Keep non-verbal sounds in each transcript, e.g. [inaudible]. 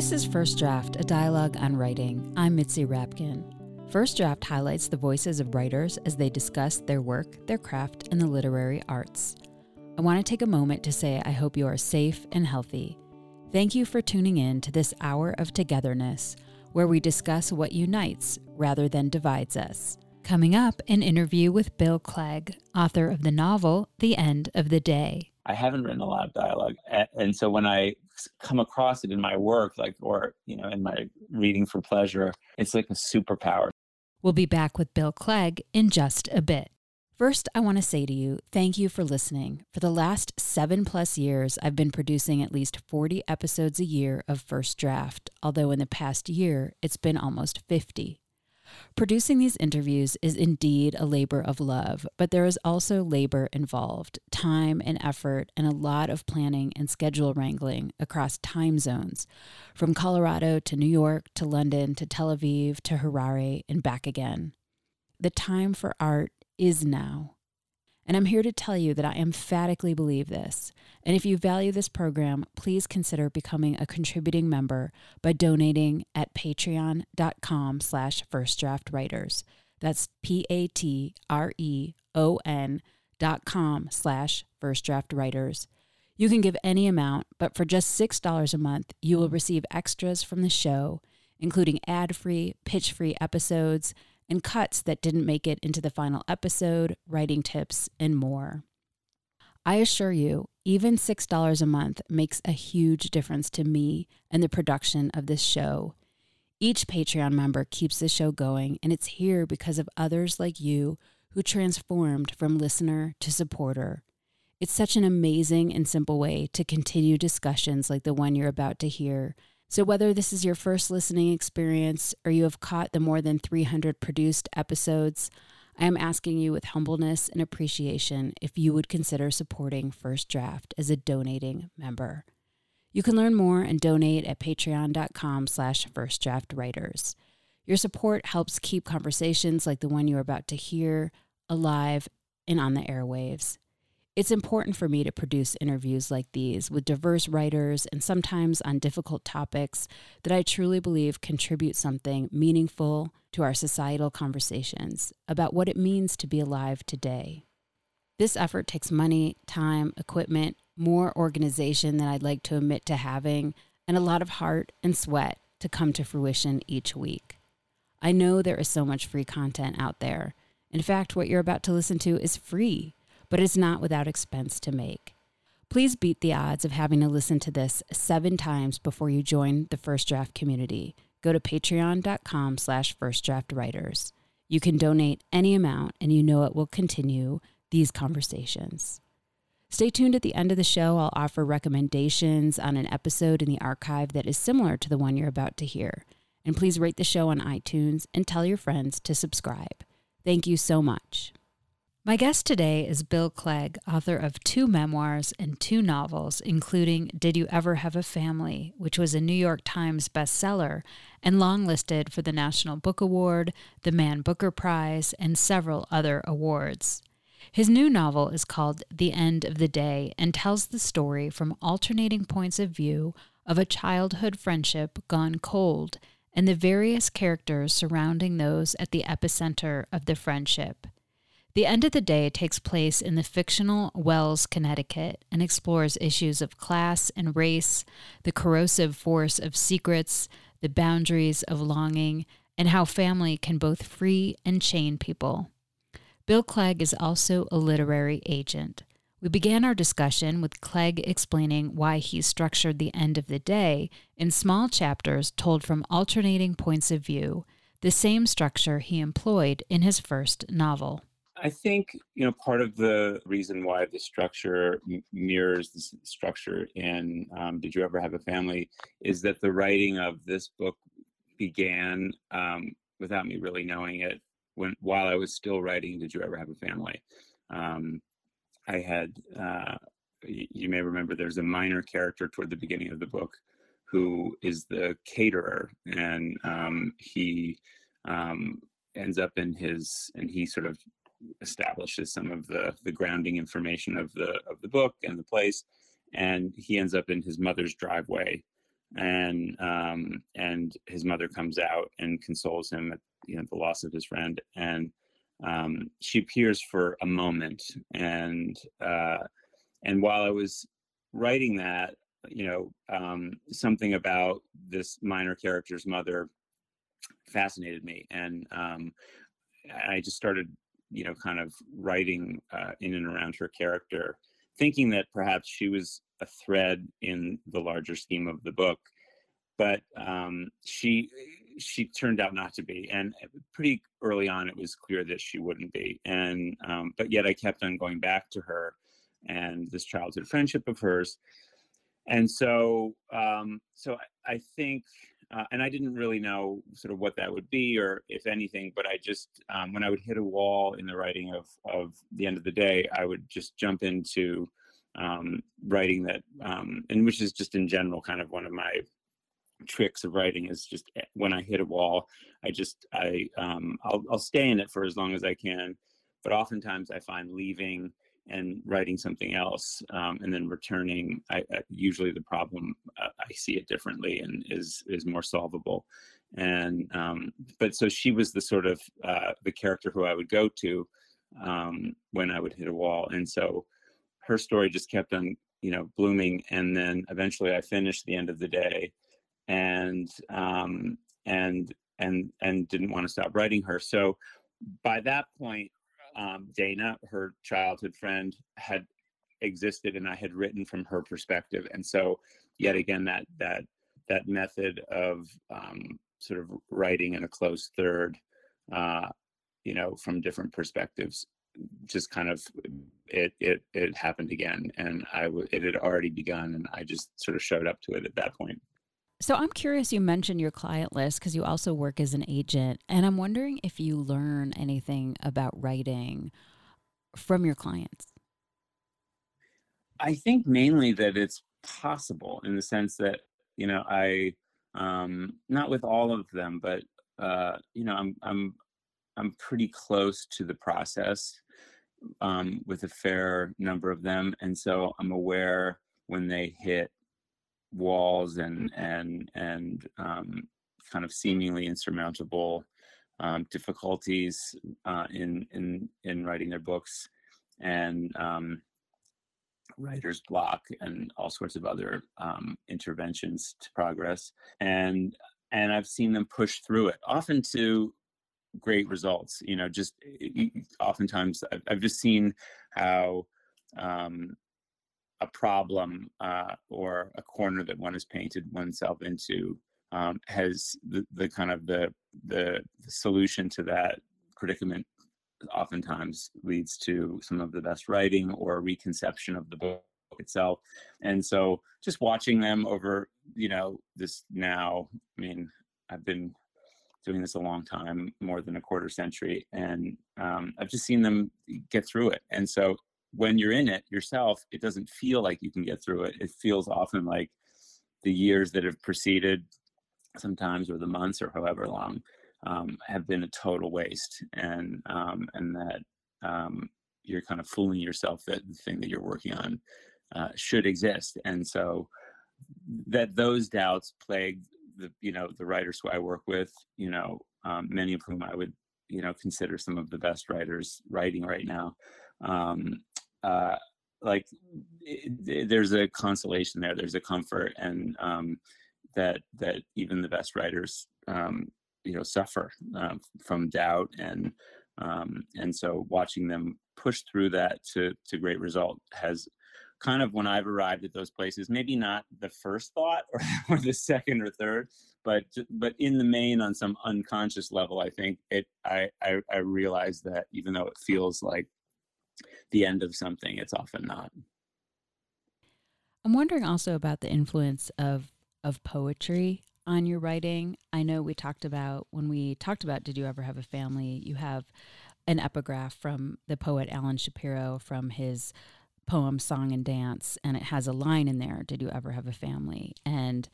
This is First Draft, a dialogue on writing. I'm Mitzi Rapkin. First Draft highlights the voices of writers as they discuss their work, their craft, and the literary arts. I want to take a moment to say I hope you are safe and healthy. Thank you for tuning in to this hour of togetherness where we discuss what unites rather than divides us. Coming up, an interview with Bill Clegg, author of the novel The End of the Day. I haven't written a lot of dialogue. And so when I come across it in my work, like, or, you know, in my reading for pleasure, it's like a superpower. We'll be back with Bill Clegg in just a bit. First, I want to say to you, thank you for listening. For the last seven plus years, I've been producing at least 40 episodes a year of First Draft, although in the past year, it's been almost 50. Producing these interviews is indeed a labor of love, but there is also labor involved time and effort, and a lot of planning and schedule wrangling across time zones from Colorado to New York to London to Tel Aviv to Harare and back again. The time for art is now. And I'm here to tell you that I emphatically believe this. And if you value this program, please consider becoming a contributing member by donating at patreon.com slash firstdraftwriters. That's P-A-T-R-E-O-N dot com slash firstdraftwriters. You can give any amount, but for just $6 a month, you will receive extras from the show, including ad-free, pitch-free episodes, and cuts that didn't make it into the final episode, writing tips, and more. I assure you, even $6 a month makes a huge difference to me and the production of this show. Each Patreon member keeps the show going, and it's here because of others like you who transformed from listener to supporter. It's such an amazing and simple way to continue discussions like the one you're about to hear so, whether this is your first listening experience or you have caught the more than 300 produced episodes, I am asking you with humbleness and appreciation if you would consider supporting First Draft as a donating member. You can learn more and donate at patreon.com slash firstdraftwriters. Your support helps keep conversations like the one you're about to hear alive and on the airwaves. It's important for me to produce interviews like these with diverse writers and sometimes on difficult topics that I truly believe contribute something meaningful to our societal conversations about what it means to be alive today. This effort takes money, time, equipment, more organization than I'd like to admit to having, and a lot of heart and sweat to come to fruition each week. I know there is so much free content out there. In fact, what you're about to listen to is free but it's not without expense to make. Please beat the odds of having to listen to this seven times before you join the First Draft community. Go to patreon.com slash firstdraftwriters. You can donate any amount and you know it will continue these conversations. Stay tuned at the end of the show. I'll offer recommendations on an episode in the archive that is similar to the one you're about to hear. And please rate the show on iTunes and tell your friends to subscribe. Thank you so much. My guest today is Bill Clegg, author of two memoirs and two novels, including Did You Ever Have a Family, which was a New York Times bestseller and longlisted for the National Book Award, the Man Booker Prize, and several other awards. His new novel is called The End of the Day and tells the story from alternating points of view of a childhood friendship gone cold and the various characters surrounding those at the epicenter of the friendship. The End of the Day takes place in the fictional Wells, Connecticut, and explores issues of class and race, the corrosive force of secrets, the boundaries of longing, and how family can both free and chain people. Bill Clegg is also a literary agent. We began our discussion with Clegg explaining why he structured The End of the Day in small chapters told from alternating points of view, the same structure he employed in his first novel. I think you know part of the reason why the structure mirrors the structure in um, "Did You Ever Have a Family" is that the writing of this book began um, without me really knowing it. When while I was still writing "Did You Ever Have a Family," um, I had uh, you may remember there's a minor character toward the beginning of the book who is the caterer, and um, he um, ends up in his and he sort of establishes some of the the grounding information of the of the book and the place and he ends up in his mother's driveway. And um, and his mother comes out and consoles him at you know the loss of his friend, and um, she appears for a moment, and uh, and while I was writing that, you know, um, something about this minor character's mother fascinated me, and um, I just started, you know, kind of writing uh, in and around her character, thinking that perhaps she was a thread in the larger scheme of the book. But um, she she turned out not to be, and pretty early on, it was clear that she wouldn't be. And um, but yet, I kept on going back to her and this childhood friendship of hers. And so, um, so I, I think uh, and I didn't really know sort of what that would be or if anything, but I just um, when I would hit a wall in the writing of of the end of the day, I would just jump into um, writing that, um, and which is just in general kind of one of my tricks of writing is just eh, when I hit a wall, I just I um, I'll I'll stay in it for as long as I can, but oftentimes I find leaving and writing something else um, and then returning I, I, usually the problem uh, i see it differently and is is more solvable. And um, but so she was the sort of uh, the character who i would go to um, when i would hit a wall. And so her story just kept on you know blooming and then eventually i finished the end of the day and um, and and and didn't want to stop writing her. So by that point um, Dana, her childhood friend, had existed, and I had written from her perspective. And so, yet again, that that that method of um, sort of writing in a close third, uh, you know, from different perspectives, just kind of it it it happened again, and I w- it had already begun, and I just sort of showed up to it at that point. So I'm curious, you mentioned your client list because you also work as an agent. And I'm wondering if you learn anything about writing from your clients. I think mainly that it's possible in the sense that, you know, I, um, not with all of them, but, uh, you know, I'm, I'm, I'm pretty close to the process um, with a fair number of them. And so I'm aware when they hit walls and and and um, kind of seemingly insurmountable um, difficulties uh, in in in writing their books and um, writer's block and all sorts of other um, interventions to progress. And and I've seen them push through it often to great results you know just oftentimes I've, I've just seen how um, a problem uh, or a corner that one has painted oneself into um, has the, the kind of the, the solution to that predicament oftentimes leads to some of the best writing or a reconception of the book itself. And so just watching them over you know this now i mean i've been doing this a long time more than a quarter century and um, i've just seen them get through it. And so when you're in it yourself, it doesn't feel like you can get through it. It feels often like the years that have preceded, sometimes or the months or however long, um, have been a total waste, and um, and that um, you're kind of fooling yourself that the thing that you're working on uh, should exist, and so that those doubts plague the you know the writers who I work with, you know, um, many of whom I would you know consider some of the best writers writing right now. Um, uh, like it, there's a consolation there there's a comfort and um, that that even the best writers um, you know suffer uh, from doubt and um, and so watching them push through that to to great result has kind of when I've arrived at those places, maybe not the first thought or, [laughs] or the second or third, but but in the main, on some unconscious level, I think it. I I, I realize that even though it feels like the end of something, it's often not. I'm wondering also about the influence of of poetry on your writing. I know we talked about when we talked about did you ever have a family? You have an epigraph from the poet Alan Shapiro from his poem Song and Dance and it has a line in there, did you ever have a family? And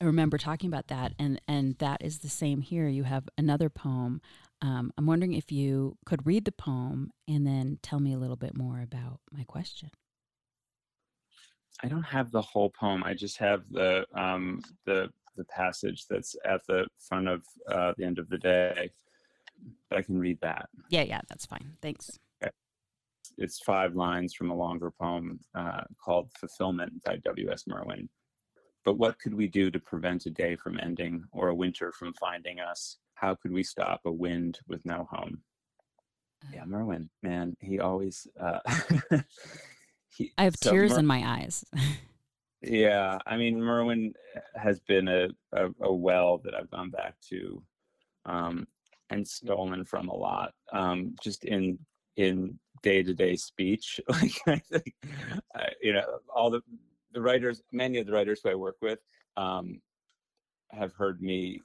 I remember talking about that and and that is the same here. You have another poem um, I'm wondering if you could read the poem and then tell me a little bit more about my question. I don't have the whole poem. I just have the um, the the passage that's at the front of uh, the end of the day. But I can read that. Yeah, yeah, that's fine. Thanks. It's five lines from a longer poem uh, called "Fulfillment" by W. S. Merwin. But what could we do to prevent a day from ending or a winter from finding us? How could we stop a wind with no home? Yeah, uh. Merwin, man, he always. Uh, [laughs] he, I have so tears Mer- in my eyes. yeah, I mean, Merwin has been a, a, a well that I've gone back to um, and stolen from a lot, um, just in in day to day speech. [laughs] Like I think, you know, all the the writers, many of the writers who I work with, um, have heard me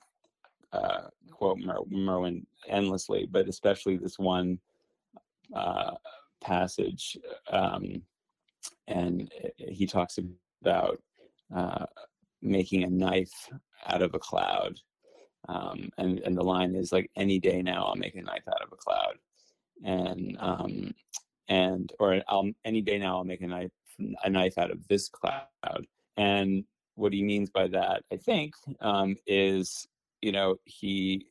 uh, quote Mer- Merwin endlessly, but especially this one uh, passage, um, and he talks about uh, making a knife out of a cloud, um, and and the line is like, "Any day now, I'll make a knife out of a cloud," and um, and or I'll any day now, I'll make a knife a knife out of this cloud. And what he means by that, I think, um, is you know he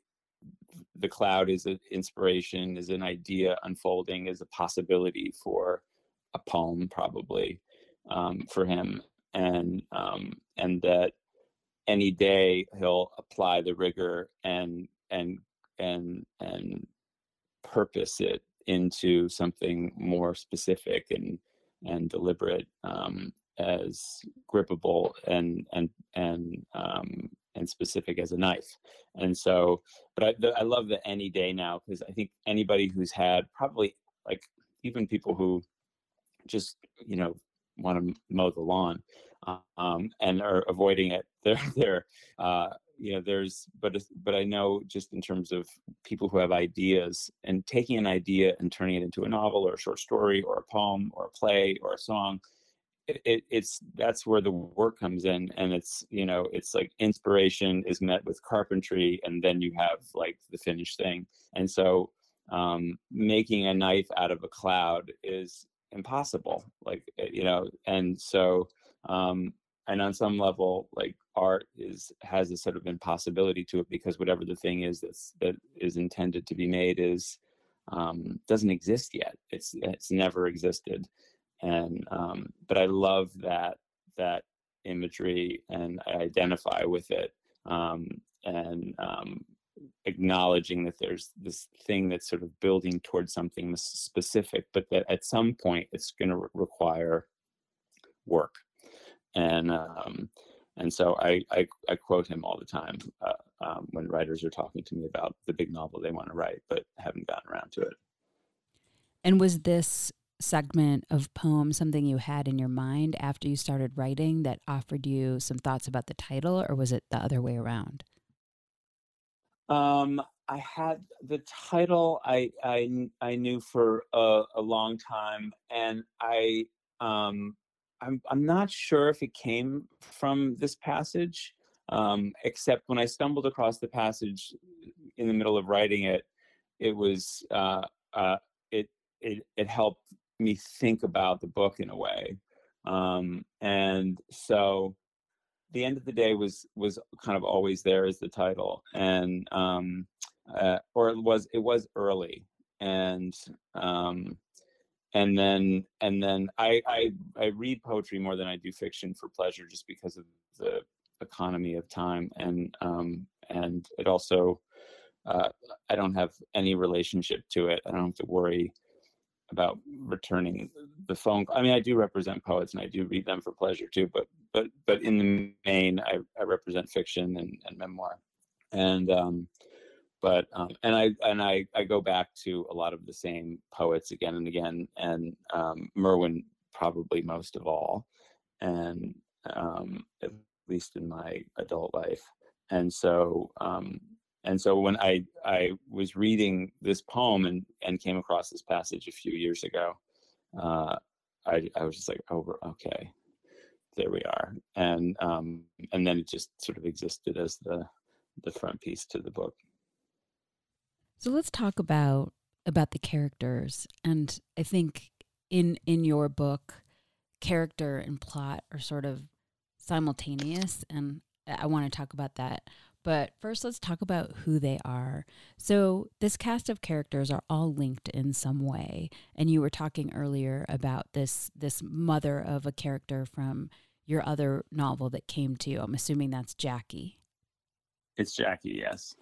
the cloud is an inspiration, is an idea unfolding, is a possibility for a poem, probably um, for him, and um, and that any day he'll apply the rigor and and and and purpose it into something more specific and and deliberate um, as grippable and and and um, and specific as a knife. And so, but I, the, I love the any day now because I think anybody who's had probably like even people who just you know want to mow the lawn um, and are avoiding it, [laughs] they're they're uh, you know there's but but i know just in terms of people who have ideas and taking an idea and turning it into a novel or a short story or a poem or a play or a song it, it, it's that's where the work comes in and it's you know it's like inspiration is met with carpentry and then you have like the finished thing. And so um, making a knife out of a cloud is impossible like eh, you know and so um, and on some level like art is has a sort of impossibility to it because whatever the thing is that's that is intended to be made is um, doesn't exist yet. It's it's never existed and um, but i love that that imagery and i identify with it um, and um, acknowledging that there's this thing that's sort of building towards something specific but that at some point it's going to re- require work and um, and so I, I, I quote him all the time uh, um, when writers are talking to me about the big novel they want to write but haven't gotten around to it. And was this segment of poem something you had in your mind after you started writing that offered you some thoughts about the title, or was it the other way around? Um, I had the title I I, I knew for a, a long time, and I um, I'm I'm not sure if it came from this passage, um, except when I stumbled across the passage in the middle of writing it, it was uh, uh, it it it helped me think about the book in a way, um, and so the end of the day was was kind of always there as the title, and um, uh, or it was it was early, and um, and then and then I, I i read poetry more than i do fiction for pleasure just because of the economy of time and um and it also uh, i don't have any relationship to it i don't have to worry about returning the phone i mean i do represent poets and i do read them for pleasure too but but but in the main i, I represent fiction and, and memoir. And um but um, and I and I I go back to a lot of the same poets again and again, and um, Merwin probably most of all, and um, at least in my adult life, and so um, and so when I I was reading this poem and and came across this passage a few years ago, uh, I I was just like, oh okay, there we are, and um, and then it just sort of existed as the the front piece to the book. So let's talk about about the characters. And I think in in your book, character and plot are sort of simultaneous, and I want to talk about that. But first, let's talk about who they are. So, this cast of characters are all linked in some way. And you were talking earlier about this this mother of a character from your other novel that came to you. I'm assuming that's Jackie. It's Jackie, yes.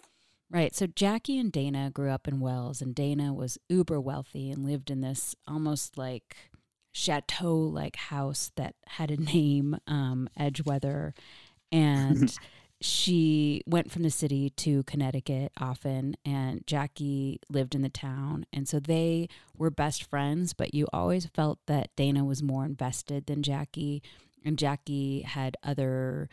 Right. So Jackie and Dana grew up in Wells, and Dana was uber wealthy and lived in this almost like chateau like house that had a [laughs] name, um, Edgeweather. And [laughs] she went from the city to Connecticut often, and Jackie lived in the town. And so they were best friends, but you always felt that Dana was more invested than Jackie. And Jackie had other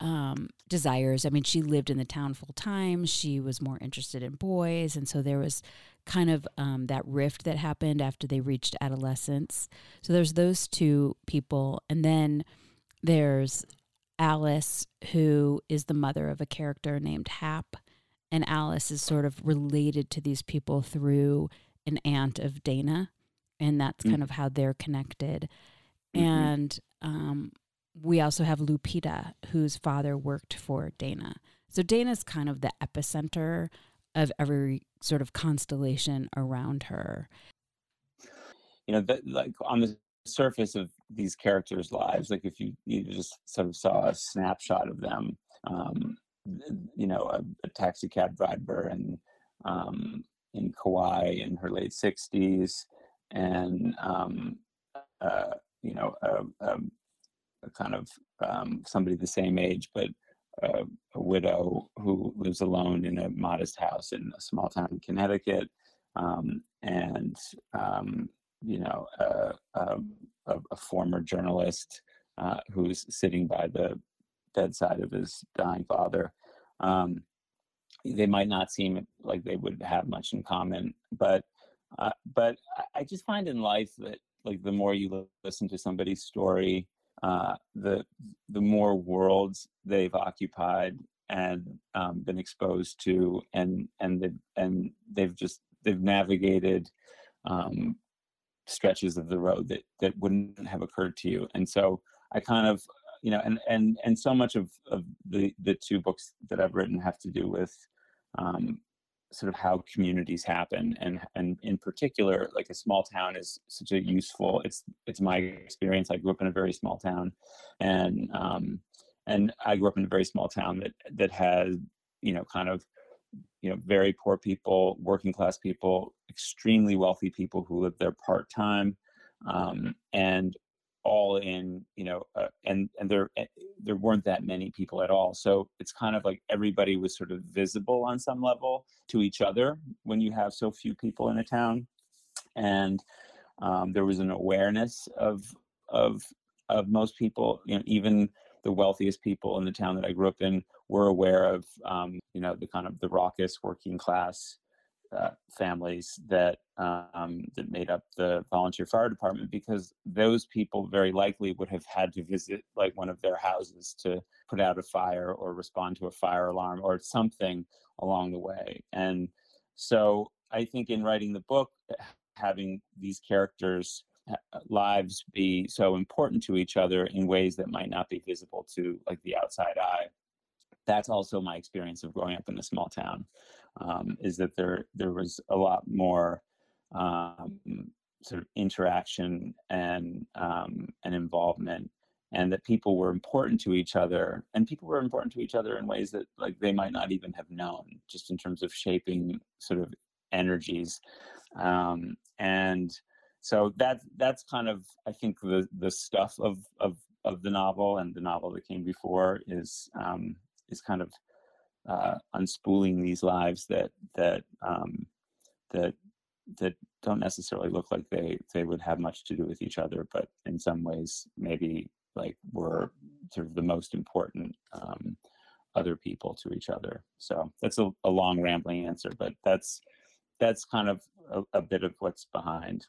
um, desires. I mean, she lived in the town full time. She was more interested in boys. And so there was kind of um, that rift that happened after they reached adolescence. So there's those two people. And then there's Alice, who is the mother of a character named Hap. And Alice is sort of related to these people through an aunt of Dana. And that's mm-hmm. kind of how they're connected. Mm-hmm. And um, we also have Lupita, whose father worked for Dana. So Dana's kind of the epicenter of every sort of constellation around her. You know, that, like on the surface of these characters' lives, like if you you just sort of saw a snapshot of them, um, you know, a, a taxi cab driver and um, in Kauai in her late sixties, and um, uh, you know, a, a kind of um, somebody the same age, but uh, a widow who lives alone in a modest house in a small town in Connecticut, um, and um, you know a, a, a former journalist uh, who's sitting by the bedside of his dying father. Um, they might not seem like they would have much in common, but uh, but I just find in life that like the more you listen to somebody's story uh, the the more worlds they've occupied and um, been exposed to, and and they and they've just they've navigated um, stretches of the road that that wouldn't have occurred to you. And so I kind of you know, and and and so much of of the the two books that I've written have to do with um, sort of how communities happen and and in particular like a small town is such a useful it's it's my experience i grew up in a very small town and um and i grew up in a very small town that that has you know kind of you know very poor people working class people extremely wealthy people who live there part time um, and all in you know uh, and and there eh, there weren't that many people at all. So it's kind of like everybody was sort of visible on some level to each other when you have so few people in a town. And um, there was an awareness of of of most people you know even the wealthiest people in the town that i grew up in were aware of um, you know the kind of the raucous working class uh, families that um, that made up the volunteer fire department because those people very likely would have had to visit like one of their houses to put out a fire or respond to a fire alarm or something along the way. And so i think in writing the book having these characters uh, lives be so important to each other in ways that might not be visible to like the outside eye that's also my experience of growing up in a small town um, is that there there was a lot more um, sort of interaction and um, and involvement and that people were important to each other and people were important to each other in ways that like they might not even have known just in terms of shaping sort of energies um, and so that that's kind of i think the the stuff of of of the novel and the novel that came before is um, is kind of uh, unspooling these lives that that um, that that don't necessarily look like they they would have much to do with each other, but in some ways maybe like were sort of the most important um, other people to each other. So that's a, a long rambling answer, but that's that's kind of a, a bit of what's behind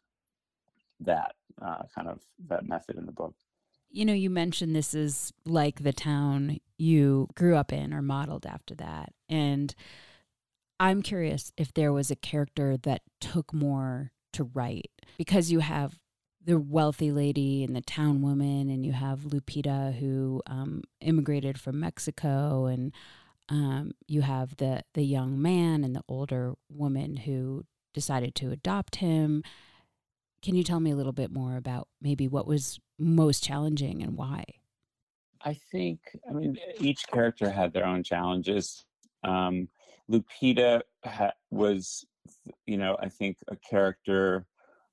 that uh, kind of that method in the book. You know, you mentioned this is like the town you grew up in or modeled after that. And I'm curious if there was a character that took more to write because you have the wealthy lady and the town woman, and you have Lupita who um, immigrated from Mexico, and um, you have the the young man and the older woman who decided to adopt him. Can you tell me a little bit more about maybe what was most challenging and why? I think, I mean, each character had their own challenges. Um, Lupita ha- was, you know, I think a character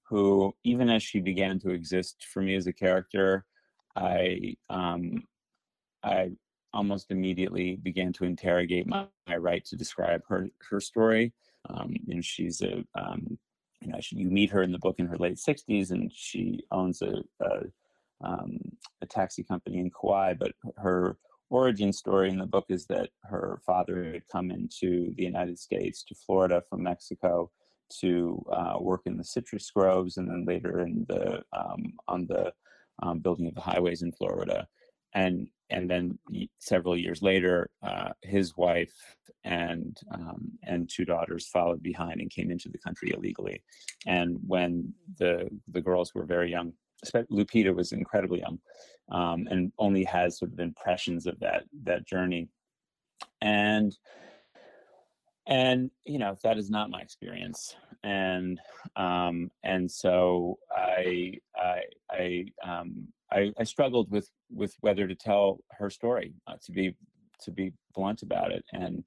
who, even as she began to exist for me as a character, I, um, I almost immediately began to interrogate my, my right to describe her her story. Um, and she's a, um, you know, she, you meet her in the book in her late 60s, and she owns a, a um, a taxi company in Kauai, but her origin story in the book is that her father had come into the United States to Florida from Mexico to uh, work in the citrus groves and then later in the um, on the um, building of the highways in Florida. And and then several years later, uh, his wife and um, and two daughters followed behind and came into the country illegally. And when the the girls were very young, Lupita was incredibly young um, and only has sort of impressions of that that journey. And and you know that is not my experience and um and so i i i um i, I struggled with with whether to tell her story uh, to be to be blunt about it and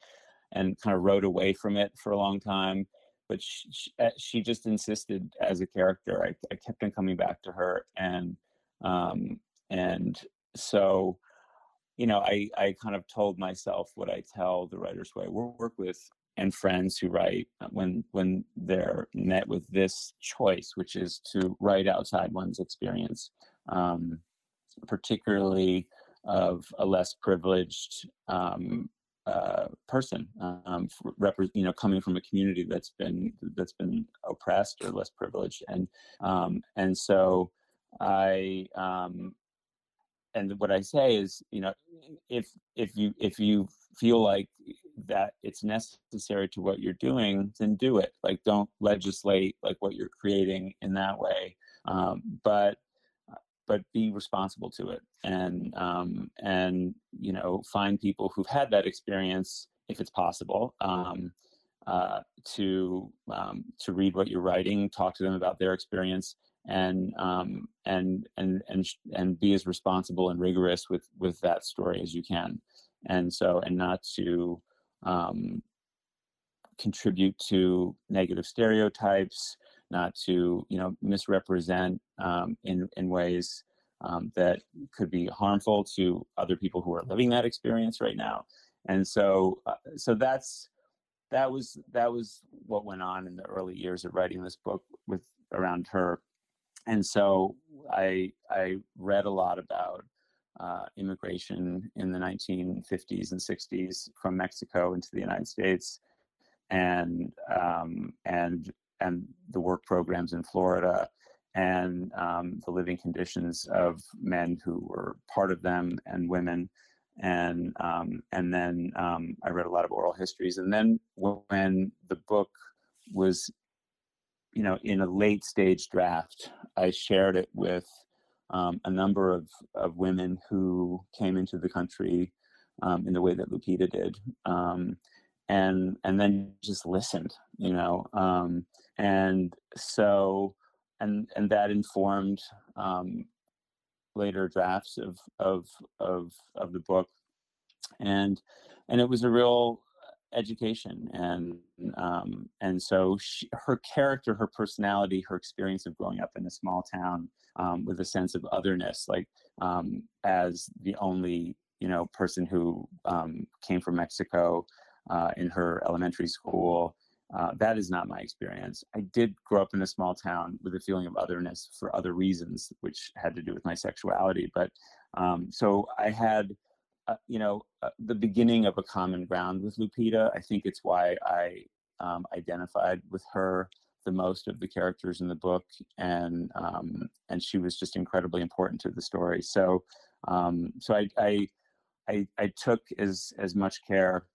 and kind of rode away from it for a long time but she, she, uh, she, just insisted as a character. I, I kept on coming back to her, and um, and so, you know, I I kind of told myself what I tell the writers way. We work with and friends who write uh, when when they're met with this choice, which is to write outside one's experience, um, particularly of a less privileged um, uh, person, um, you know, coming from a community that's been that's been oppressed or less privileged, and um, and so I um, and what I say is, you know, if if you if you feel like that it's necessary to what you're doing, then do it. Like, don't legislate like what you're creating in that way. Um, but but be responsible to it. And um, and you know find people who've had that experience if it's possible um, uh, to um, to read what you're writing talk to them about their experience and um, and and and and be as responsible and rigorous with with that story as you can. And so and not to um, contribute to negative stereotypes not to you know misrepresent um, in in ways um, that could be harmful to other people who are living that experience right now. And so uh, so that's that was that was what went on in the early years of writing this book with around her. And so I I read a lot about uh, immigration in the 1950s and 60s from Mexico into the United States, and um, and and the work programs in Florida and um, the living conditions of men who were part of them and women. And um, and then um, I read a lot of oral histories. And then when the book was, you know, in a late stage draft, I shared it with um, a number of, of women who came into the country um, in the way that Lupita did. Um, and and then just listened, you know. And so and and that informed um, later drafts of of of of the book, and and it was a real education and um, and so she, her character her personality her experience of growing up in a small town um, with a sense of otherness like um, as the only you know person who um, came from mexico uh, in her elementary school uh, that is not my experience. I did grow up in a small town with a feeling of otherness for other reasons, which had to do with my sexuality. But um, so I had, uh, you know, uh, the beginning of a common ground with Lupita. I think it's why I um, identified with her the most of the characters in the book, and um, and she was just incredibly important to the story. So, um, so I, I I I took as as much care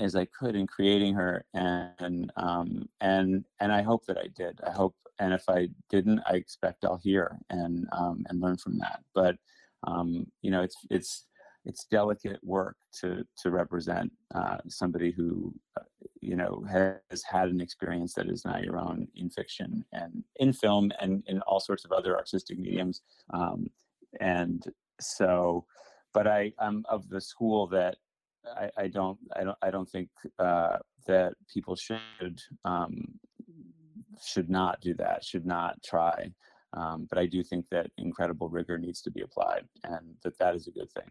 as I could in creating her, and um, and and I hope that I did. I hope, and if I didn't, I expect I'll hear and um, and learn from that. But um, you know, it's it's it's delicate work to to represent uh, somebody who uh, you know has had an experience that is not your own in fiction and in film and in all sorts of other artistic mediums um, and so but i i'm of the school that i, I don't i don't i don't think uh, that people should um, should not do that should not try um, but i do think that incredible rigor needs to be applied and that that is a good thing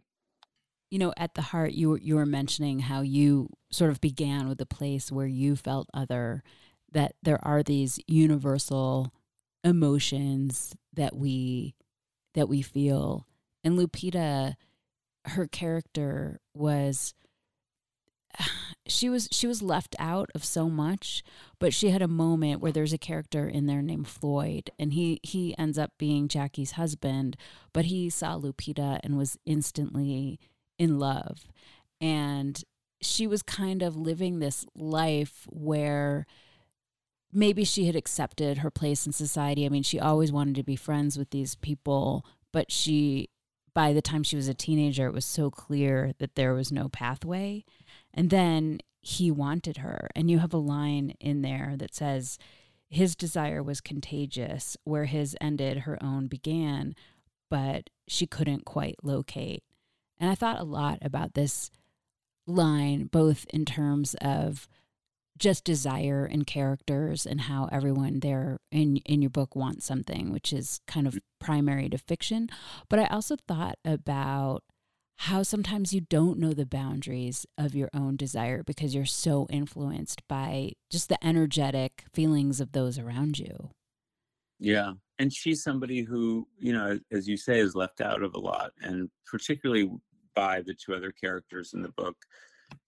you know, at the heart, you were, you were mentioning how you sort of began with a place where you felt other, that there are these universal emotions that we that we feel. And Lupita, her character was [sighs] she was she was left out of so much but she had a moment where there's a character in there named Floyd and he he ends up being Jackie's husband but he saw Lupita and was instantly in love. And she was kind of living this life where maybe she had accepted her place in society. I mean, she always wanted to be friends with these people, but she, by the time she was a teenager, it was so clear that there was no pathway. And then he wanted her. And you have a line in there that says, his desire was contagious, where his ended, her own began, but she couldn't quite locate. And I thought a lot about this line, both in terms of just desire and characters and how everyone there in in your book wants something, which is kind of primary to fiction. But I also thought about how sometimes you don't know the boundaries of your own desire because you're so influenced by just the energetic feelings of those around you. Yeah. And she's somebody who, you know, as you say, is left out of a lot. And particularly by the two other characters in the book,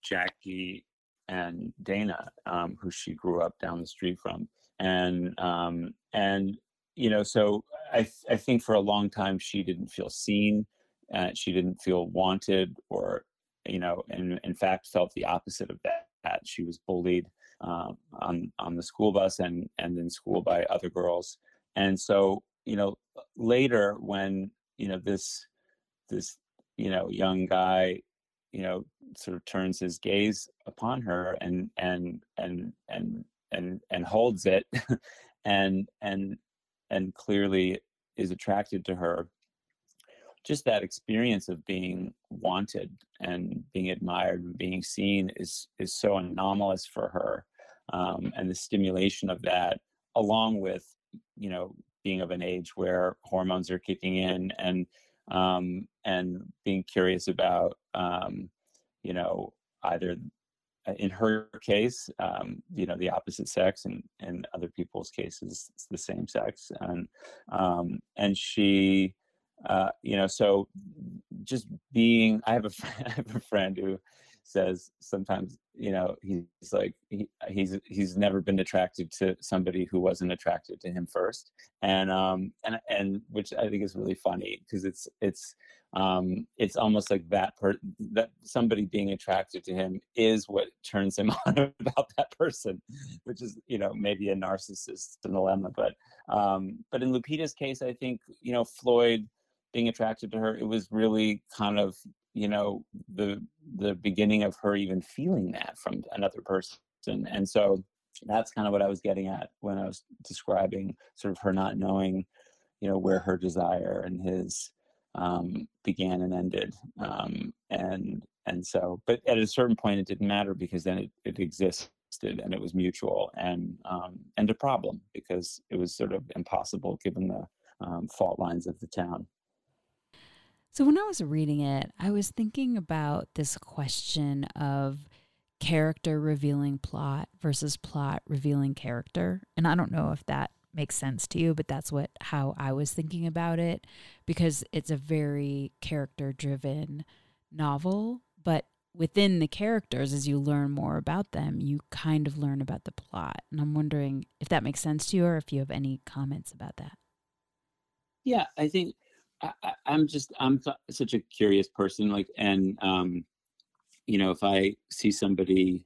Jackie and Dana, um, who she grew up down the street from, and um, and you know, so I th- I think for a long time she didn't feel seen, uh, she didn't feel wanted, or you know, and in fact felt the opposite of that. she was bullied um, on on the school bus and and in school by other girls, and so you know later when you know this this you know young guy you know sort of turns his gaze upon her and and and and and and holds it [laughs] and and and clearly is attracted to her. Just that experience of being wanted and being admired and being seen is is so anomalous for her um, and the stimulation of that along with you know being of an age where hormones are kicking in and um, and being curious about, um, you know, either uh, in her case, um, you know, the opposite sex, and in other people's cases, it's the same sex, and um, and she, uh, you know, so just being, I have a friend, [laughs] I have a friend who says sometimes you know he's like he, he's he's never been attracted to somebody who wasn't attracted to him first. And um and and which i think is really funny because it's it's um it's almost like that per that somebody being attracted to him is what turns him [laughs] on about that person which is you know maybe a narcissist dilemma. But um but in lupita's case i think you know floyd being attracted to her it was really kind of you know the the beginning of her even feeling that from another person. And so that's kind of what i was getting at when i was describing sort of her not knowing you know where her desire and his um, began and ended. Um, and and so but at a certain point it didn't matter because then it, it existed and it was mutual and um, and a problem because it was sort of impossible given the um, fault lines of the town so when I was reading it, I was thinking about this question of character revealing plot versus plot revealing character. And I don't know if that makes sense to you, but that's what how I was thinking about it because it's a very character driven novel, but within the characters as you learn more about them, you kind of learn about the plot. And I'm wondering if that makes sense to you or if you have any comments about that. Yeah, I think I, am just I'm such a curious person, like, and um, you know, if I see somebody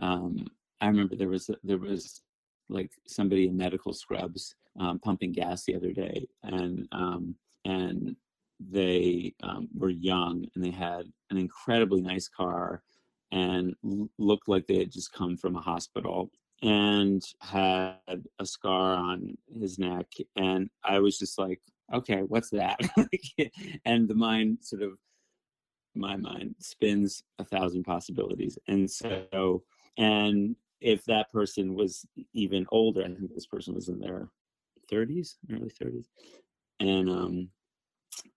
um, I remember there was there was like somebody in medical scrubs um, pumping gas the other day, and um, and they um, were young and they had an incredibly nice car and l- looked like they had just come from a hospital and had a scar on his neck and i was just like okay what's that [laughs] and the mind sort of my mind spins a thousand possibilities and so and if that person was even older i think this person was in their 30s early 30s and um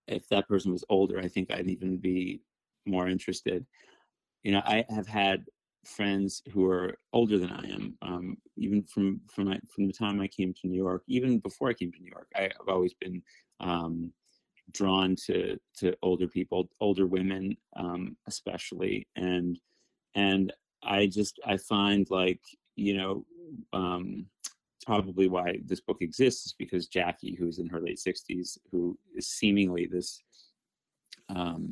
if that person was older, I think I'd even be more interested. You know, I have had friends who are older than I am, um, even from from my, from the time I came to New York, even before I came to New York. I, have always been um, drawn to to older people, older women, um, especially, and and I just I find like you know um, probably why this book exists is because Jackie, who's in her late 60s, who is seemingly this, um,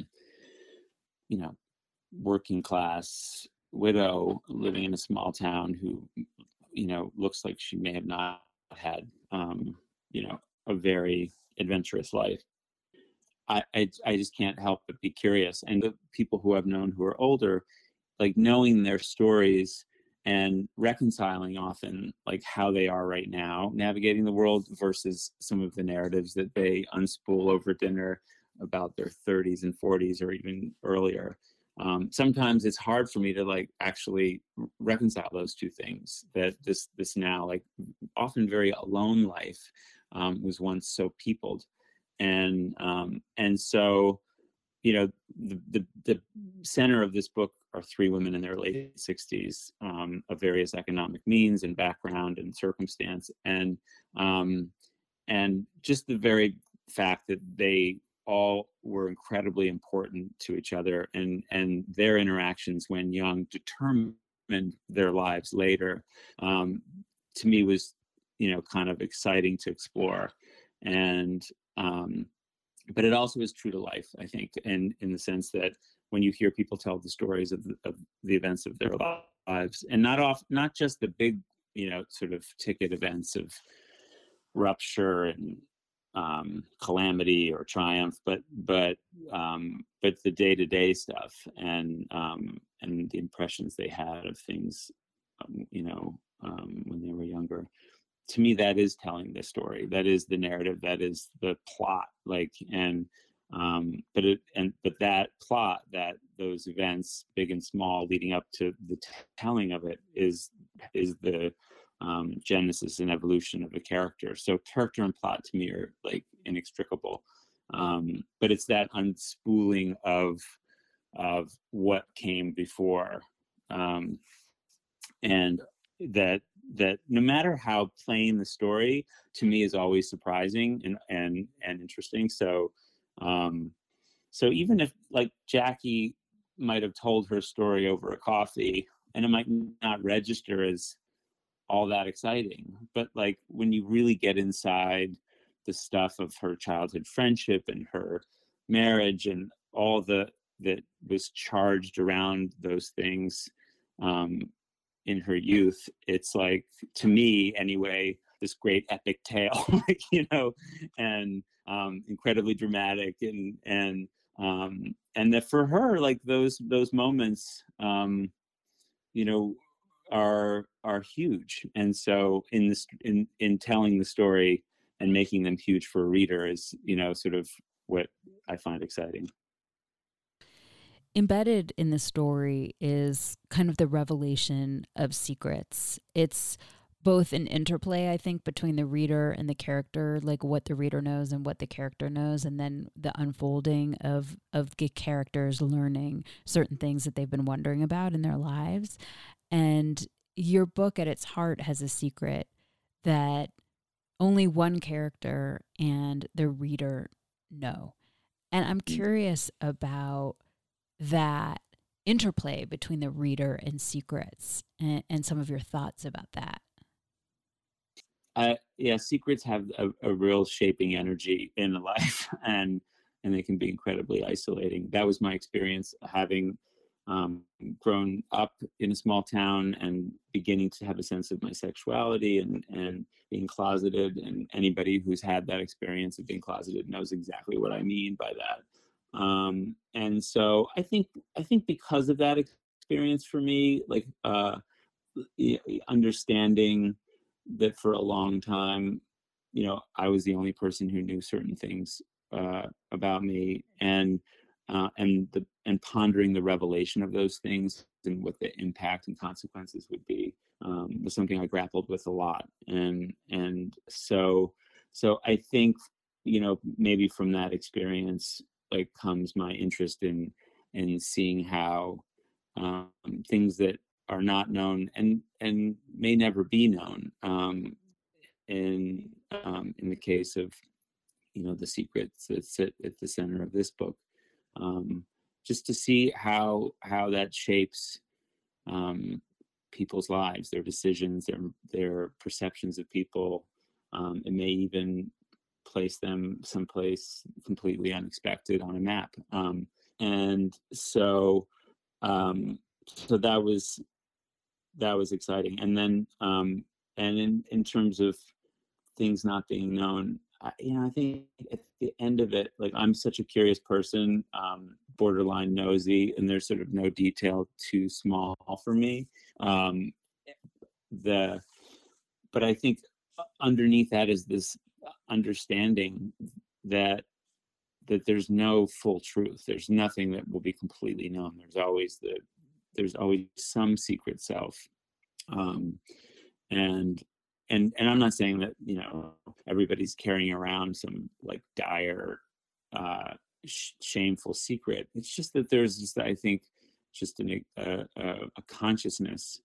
you know, working class widow living in a small town who, you know, looks like she may have not had, um, you know, a very adventurous life. I, I, I just can't help but be curious. And the people who I've known who are older, like knowing their stories and reconciling often like how they are right now navigating the world versus some of the narratives that they unspool over dinner about their 30s and 40s or even earlier um, sometimes it's hard for me to like actually reconcile those two things that this this now like often very alone life um, was once so peopled. And um, and so you know the, the, the center of this book are three women in their late 60s um, of various economic means and background and circumstance. And um, and just the very fact that they all were incredibly important to each other and and their interactions when young determined their lives later um, to me was you know kind of exciting to explore. And um, but it also is true to life, I think, and in the sense that when you hear people tell the stories of the, of the events of their lives, and not off, not just the big, you know, sort of ticket events of rupture and um, calamity or triumph, but but um, but the day to day stuff and um, and the impressions they had of things, um, you know, um, when they were younger. To me that is telling the story. That is the narrative. That is the plot like and um but it and but that plot that those events big and small leading up to the t- telling of it is is the um genesis and evolution of a character. So character and plot to me are like inextricable. Um but it's that unspooling of of what came before um and that that no matter how plain the story to me is always surprising and and and interesting. So um so even if like jackie might have told her story over a coffee and it might not register as all that exciting but like when you really get inside the stuff of her childhood friendship and her marriage and all the that was charged around those things um, in her youth it's like to me anyway this great epic tale [laughs] like you know and um incredibly dramatic and and um and that for her like those those moments um you know are are huge and so in this in in telling the story and making them huge for a reader is you know sort of what i find exciting embedded in the story is kind of the revelation of secrets. It's both an interplay, I think, between the reader and the character, like what the reader knows and what the character knows, and then the unfolding of of the characters learning certain things that they've been wondering about in their lives. And your book at its heart has a secret that only one character and the reader know. And I'm mm. curious about that interplay between the reader and secrets and, and some of your thoughts about that. Uh, yeah, secrets have a, a, real shaping energy in [laughs] life, and and they can be incredibly isolating. That was my experience having um, grown up in a small town and beginning to have a sense of my sexuality and and being closeted and anybody who's had that experience of being closeted knows exactly what I mean by that. Um, and so I think I think because of that experience for me, like uh, understanding that for a long time, you know, I was the only person who knew certain things uh, about me, and uh, and the and pondering the revelation of those things and what the impact and consequences would be um, was something I grappled with a lot, and and so so I think you know maybe from that experience like comes my interest in in seeing how um, things that are not known and and may never be known um, in um, in the case of you know the secrets that sit at the center of this book um, just to see how how that shapes um, people's lives their decisions their their perceptions of people um, it may even place them someplace completely unexpected on a map um, and so um, so that was that was exciting. And then, um, and in, in terms of things not being known, I, you know, I think at the end of it, like I'm such a curious person, um, borderline nosy, and there's sort of no detail too small for me. Um, the, but I think underneath that is this understanding that that there's no full truth. There's nothing that will be completely known. There's always the there's always some secret self um, and and and i'm not saying that you know everybody's carrying around some like dire uh, sh- shameful secret. It's just that there's just i think just an, a, a, a consciousness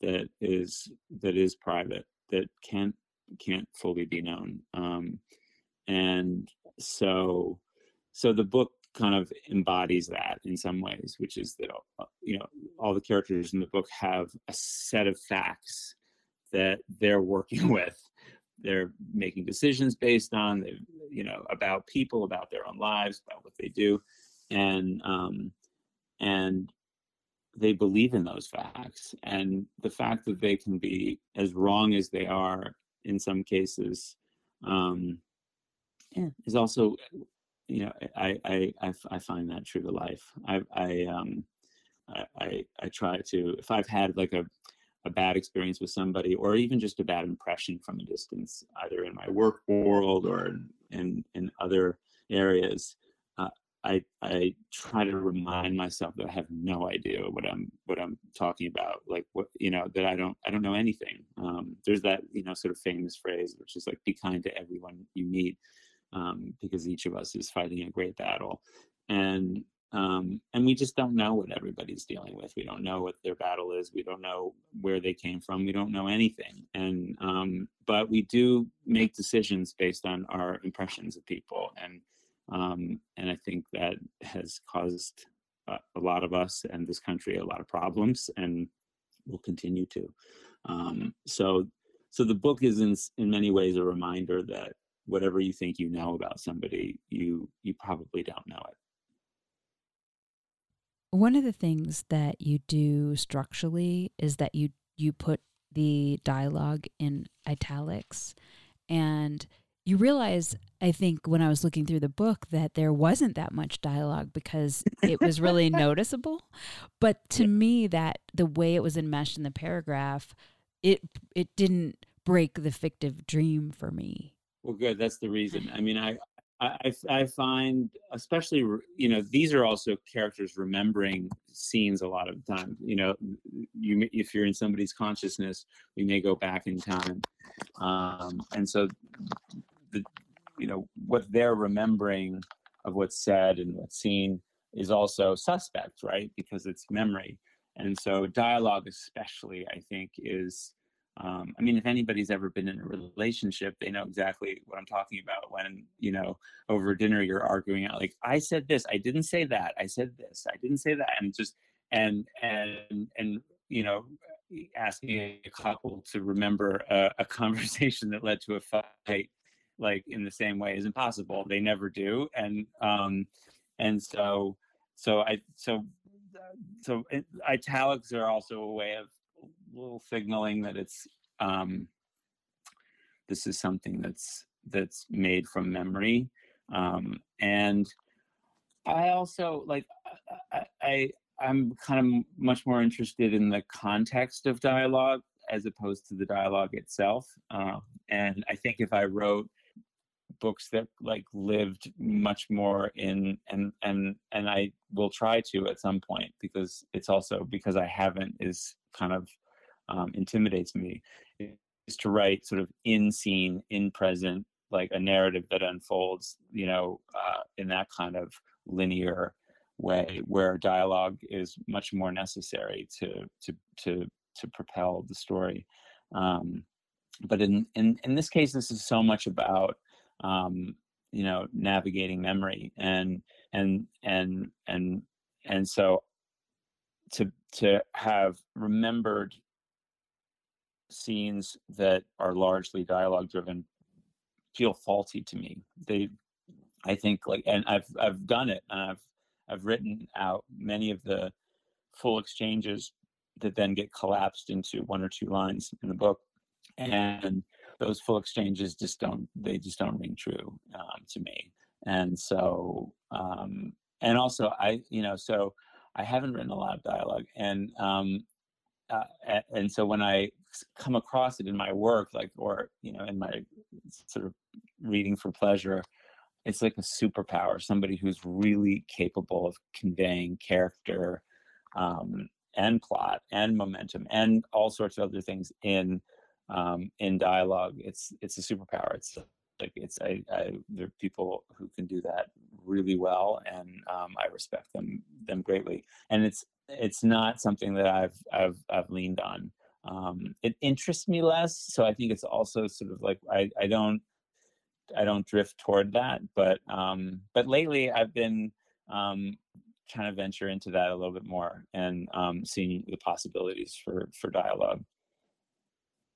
that is that is private that can't can't fully be known. Um, and so so the book kind of embodies that in some ways, which is that uh, you know all the characters in the book have a set of facts that they're working [laughs] with. They're making decisions based on, you know, about people, about their own lives, about what they do, and um, and they believe in those facts. And the fact that they can be as wrong as they are in some cases um, yeah, is also you know, I, I, I, I find that true to life. I, I, um, I, I, I try to, if I've had like a, a bad experience with somebody or even just a bad impression from a distance, either in my work world or in, in other areas, uh, I, I try to remind myself that I have no idea what I'm, what I'm talking about. Like what, you know, that I don't, I don't know anything. Um, there's that, you know, sort of famous phrase, which is like, be kind to everyone you meet um, because each of us is fighting a great battle. And um, and we just don't know what everybody's dealing with. We don't know what their battle is. We don't know where they came from. We don't know anything. And um, but we do make decisions based on our impressions of people. And um, and I think that has caused a, a lot of us and this country a lot of problems, and will continue to. Um, so so the book is in in many ways a reminder that whatever you think you know about somebody, you you probably don't know it. One of the things that you do structurally is that you you put the dialogue in italics and you realize i think when i was looking through the book that there wasn't that much dialogue because it was really [laughs] noticeable but to me that the way it was enmeshed in the paragraph it it didn't break the fictive dream for me well, good. That's the reason. I mean, I, I, I find, especially, you know, these are also characters remembering scenes a lot of times. You know, you if you're in somebody's consciousness, we may go back in time, um, and so, the, you know, what they're remembering of what's said and what's seen is also suspect, right? Because it's memory, and so dialogue, especially, I think, is um, I mean, if anybody's ever been in a relationship, they know exactly what I'm talking about. When you know over dinner you're arguing out like, "I said this, I didn't say that, I said this, I didn't say that," and just and and and you know asking a couple to remember a, a [laughs] conversation that led to a fight like in the same way is impossible. They never do, and um, and so so I so so italics are also a way of little signaling that it's um, this is something that's that's made from memory. Um, and i also like I, I i'm kind of much more interested in the context of dialogue as opposed to the dialogue itself. Uh, and i think if i wrote books that like lived much more in and and and I will try to at some point because it's also because I haven't is kind of um, intimidates me is to write sort of in scene in present like a narrative that unfolds you know uh, in that kind of linear way where dialogue is much more necessary to to to to propel the story. Um, but in, in in this case this is so much about um, you know navigating memory and and and and and so to to have remembered scenes that are largely dialogue driven feel faulty to me. They i think like and i've i've done it and i've i've written out many of the full exchanges that then get collapsed into one or two lines in the book and those full exchanges just don't they just don't ring true um, to me. And so um, and also i you know so i haven't written a lot of dialogue and um, uh, and so when i come across it in my work like or you know in my sort of reading for pleasure it's like a superpower somebody who's really capable of conveying character um, and plot and momentum and all sorts of other things in um, in dialogue. It's it's a superpower. It's like it's I, I there are people who can do that really well, and um, I respect them them greatly. And it's it's not something that I've I've I've leaned on. Um, it interests me less, so I think it's also sort of like I I don't I don't drift toward that, but um, but lately I've been um, trying to venture into that a little bit more and um, seeing the possibilities for for dialogue.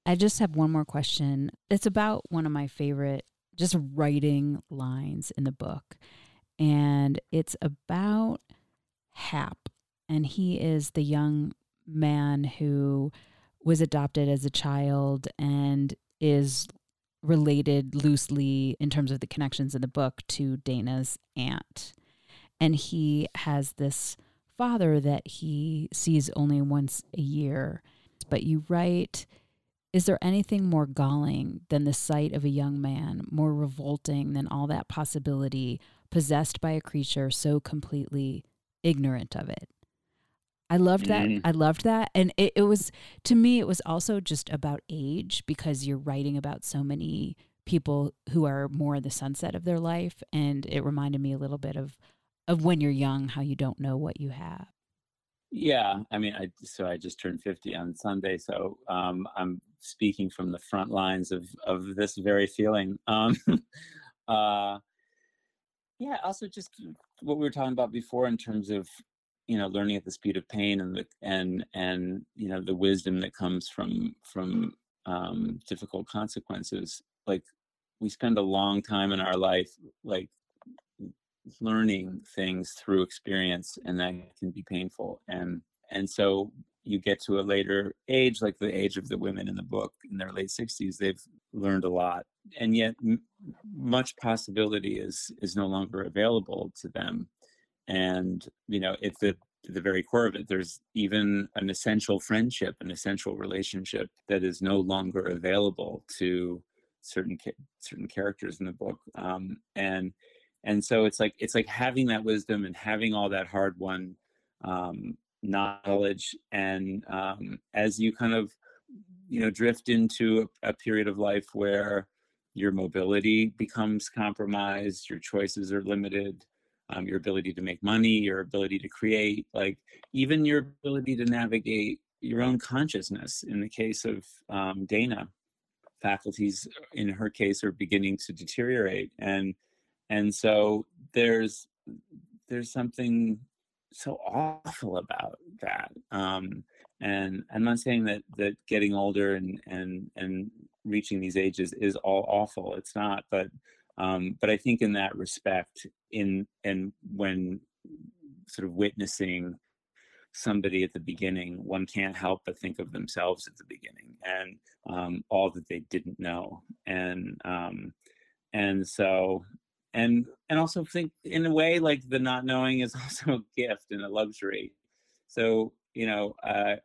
I just have one more question. It's about one of my favorite just writing lines in the book. And it's about Hap. And he is the young man who was adopted as a child and is related loosely in terms of the connections in the book to Dana's aunt. And he has this father that he sees only once a year. But you write is there anything more galling than the sight of a young man, more revolting than all that possibility, possessed by a creature so completely ignorant of it? I loved that. Mm. I loved that. And it, it was, to me, it was also just about age because you're writing about so many people who are more in the sunset of their life. And it reminded me a little bit of, of when you're young, how you don't know what you have. Yeah, I mean, I so I just turned fifty on Sunday, so um, I'm speaking from the front lines of of this very feeling. Um, [laughs] uh, yeah, also just what we were talking about before in terms of you know learning at the speed of pain and the and and you know the wisdom that comes from from um, difficult consequences. Like we spend a long time in our life like learning things through experience and that can be painful and and so you get to a later age like the age of the women in the book in their late 60s they've learned a lot and yet m- much possibility is is no longer available to them and you know at the the very core of it. There's even an essential friendship an essential relationship that is no longer available to certain certain characters in the book um, and and so it's like it's like having that wisdom and having all that hard won um, knowledge and um, as you kind of you know drift into a, a, period of life where your mobility becomes compromised your choices are limited um, your ability to make money your ability to create like even your ability to navigate your own consciousness in the case of um, dana. Faculties in her case are beginning to deteriorate and and so there's there's something so awful about that um, and i'm not saying that that getting older and and and reaching these ages is all awful it's not but um, but i think in that respect in and when sort of witnessing somebody at the beginning, one can't help but think of themselves at the beginning and um, all that they didn't know. And um, and so and and also think in a way like the not knowing is [laughs] also a gift and a luxury. So you know, uh,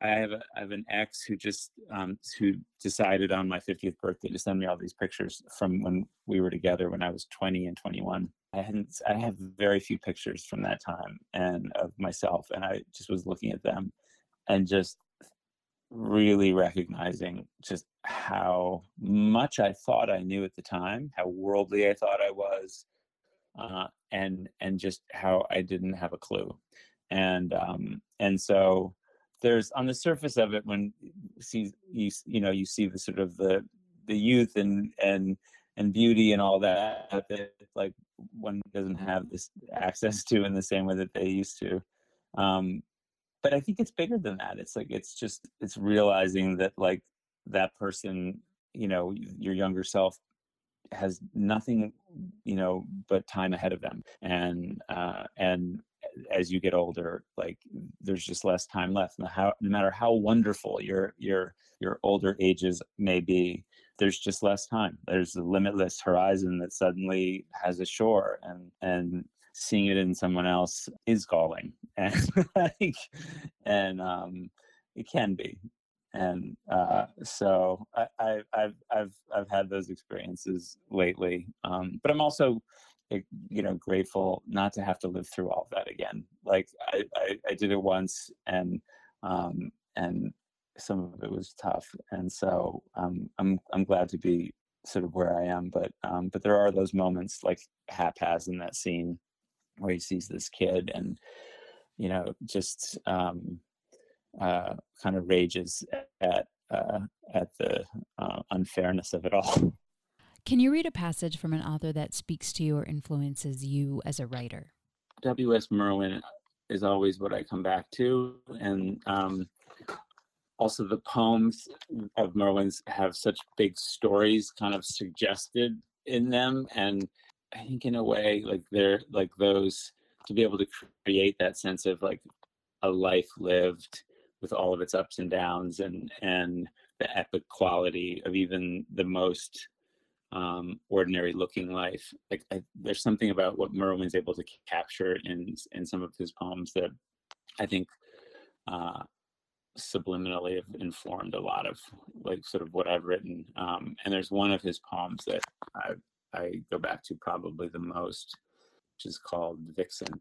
I have a, I have an ex who just um, who decided on my 50th birthday to send me all these pictures from when we were together when I was 20 and 21. I hadn't I have very few pictures from that time and of myself, and I just was looking at them and just really recognizing just how much I thought I knew at the time, how worldly I thought I was, uh, and and just how I didn't have a clue, and um, and so there's on the surface of it when you see you you know you see the sort of the the youth and and and beauty and all that that like one doesn't have this access to in the same way that they used to. Um but i think it's bigger than that. It's like it's just it's realizing that like that person you know your younger self has nothing you know but time ahead of them. And uh and as you get older like there's just less time left no, how, no matter how wonderful your your your older ages may be there's just less time there's a limitless horizon that suddenly has a shore and and seeing it in someone else is galling [laughs] and like and um it can be and uh, so I, have I've I've had those experiences lately. Um, but I'm also, you know, grateful not to have to live through all of that again. Like I, I, I did it once, and um, and some of it was tough, and so um, I'm I'm glad to be sort of where I am. But um, but there are those moments like Hap has in that scene where he sees this kid and you know just um uh, kind of rages at uh, at the uh, unfairness of it all. [laughs] Can you read a passage from an author that speaks to you or influences you as a writer? W.S. Merwin is always what I come back to, and um, also the poems of Merwin's have such big stories kind of suggested in them, and I think in a way like they're like those to be able to create that sense of like a life lived with all of its ups and downs and and the epic quality of even the most um, ordinary looking life. Like I, there's something about what Merwin's able to capture in in some of his poems that I think uh, subliminally have informed a lot of like sort of what I've written. Um, and there's one of his poems that I I go back to probably the most, which is called Vixen.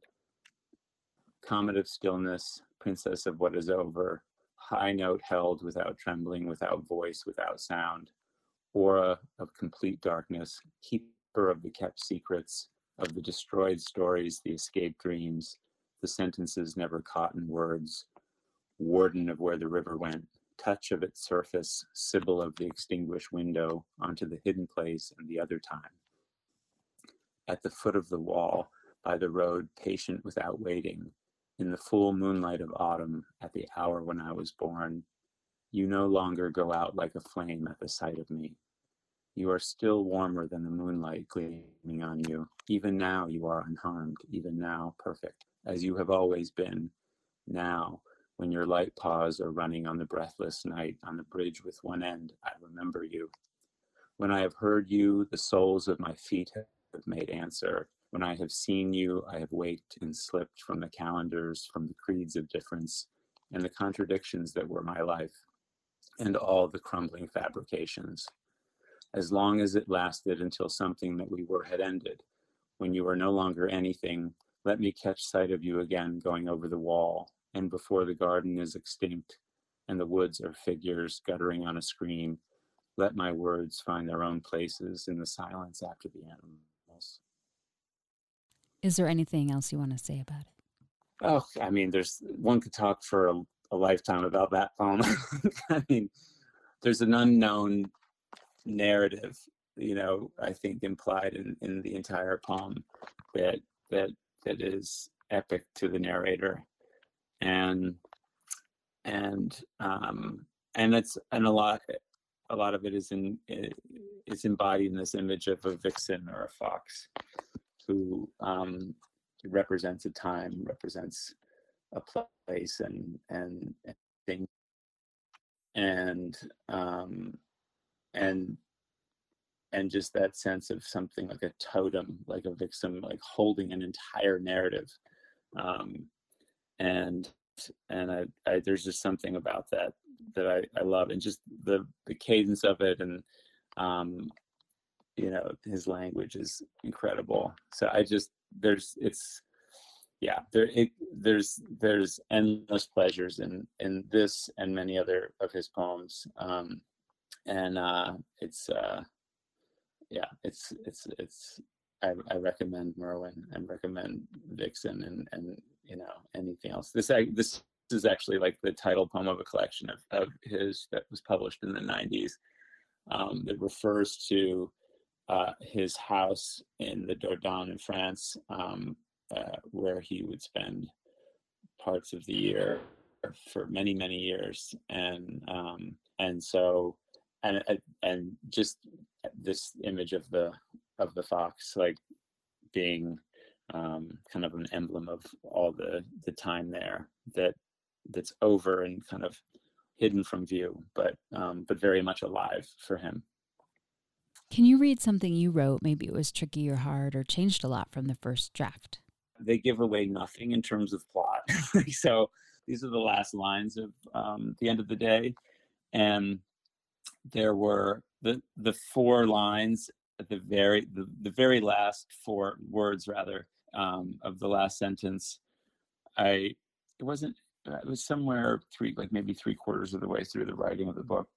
Comet of stillness, princess of what is over, high note held without trembling, without voice, without sound, aura of complete darkness, keeper of the kept secrets, of the destroyed stories, the escaped dreams, the sentences never caught in words, warden of where the river went, touch of its surface, sibyl of the extinguished window onto the hidden place and the other time. At the foot of the wall, by the road, patient without waiting, in the full moonlight of autumn, at the hour when I was born, you no longer go out like a flame at the sight of me. You are still warmer than the moonlight gleaming on you. Even now you are unharmed, even now perfect, as you have always been. Now, when your light paws are running on the breathless night on the bridge with one end, I remember you. When I have heard you, the soles of my feet have made answer. When I have seen you, I have waked and slipped from the calendars, from the creeds of difference, and the contradictions that were my life, and all the crumbling fabrications. As long as it lasted until something that we were had ended, when you are no longer anything, let me catch sight of you again going over the wall, and before the garden is extinct, and the woods are figures guttering on a screen, let my words find their own places in the silence after the animals. Is there anything else you want to say about it? Oh, I mean, there's one could talk for a, a lifetime about that poem. [laughs] I mean, there's an unknown narrative, you know, I think implied in, in the entire poem that that that is epic to the narrator, and and um, and it's and a lot a lot of it is in is embodied in this image of a vixen or a fox who um, represents a time, represents a place and and, and and um and and just that sense of something like a totem like a victim, like holding an entire narrative um and and I, I there's just something about that that I, I love and just the the cadence of it and um you know his language is incredible. So i just there's it's yeah there it, there's there's endless pleasures in in this and many other of his poems um and uh it's uh yeah it's it's it's i, I recommend merwin and recommend vixen and and you know anything else. This this is actually like the title poem of a collection of, of his that was published in the 90s um, that refers to uh, his house in the Dordogne in France, um, uh, where he would spend parts of the year for many many years, and um, and so and and just this image of the of the fox like being um, kind of an emblem of all the the time there that that's over and kind of hidden from view, but um, but very much alive for him. Can you read something you wrote? Maybe it was tricky or hard or changed a lot from the first draft. They give away nothing in terms of plot. [laughs] so these are the last lines of um, the end of the day, and there were the the four lines at the very the, the very last four words rather um, of the last sentence. I it wasn't it was somewhere three like maybe three quarters of the way through the writing of the book.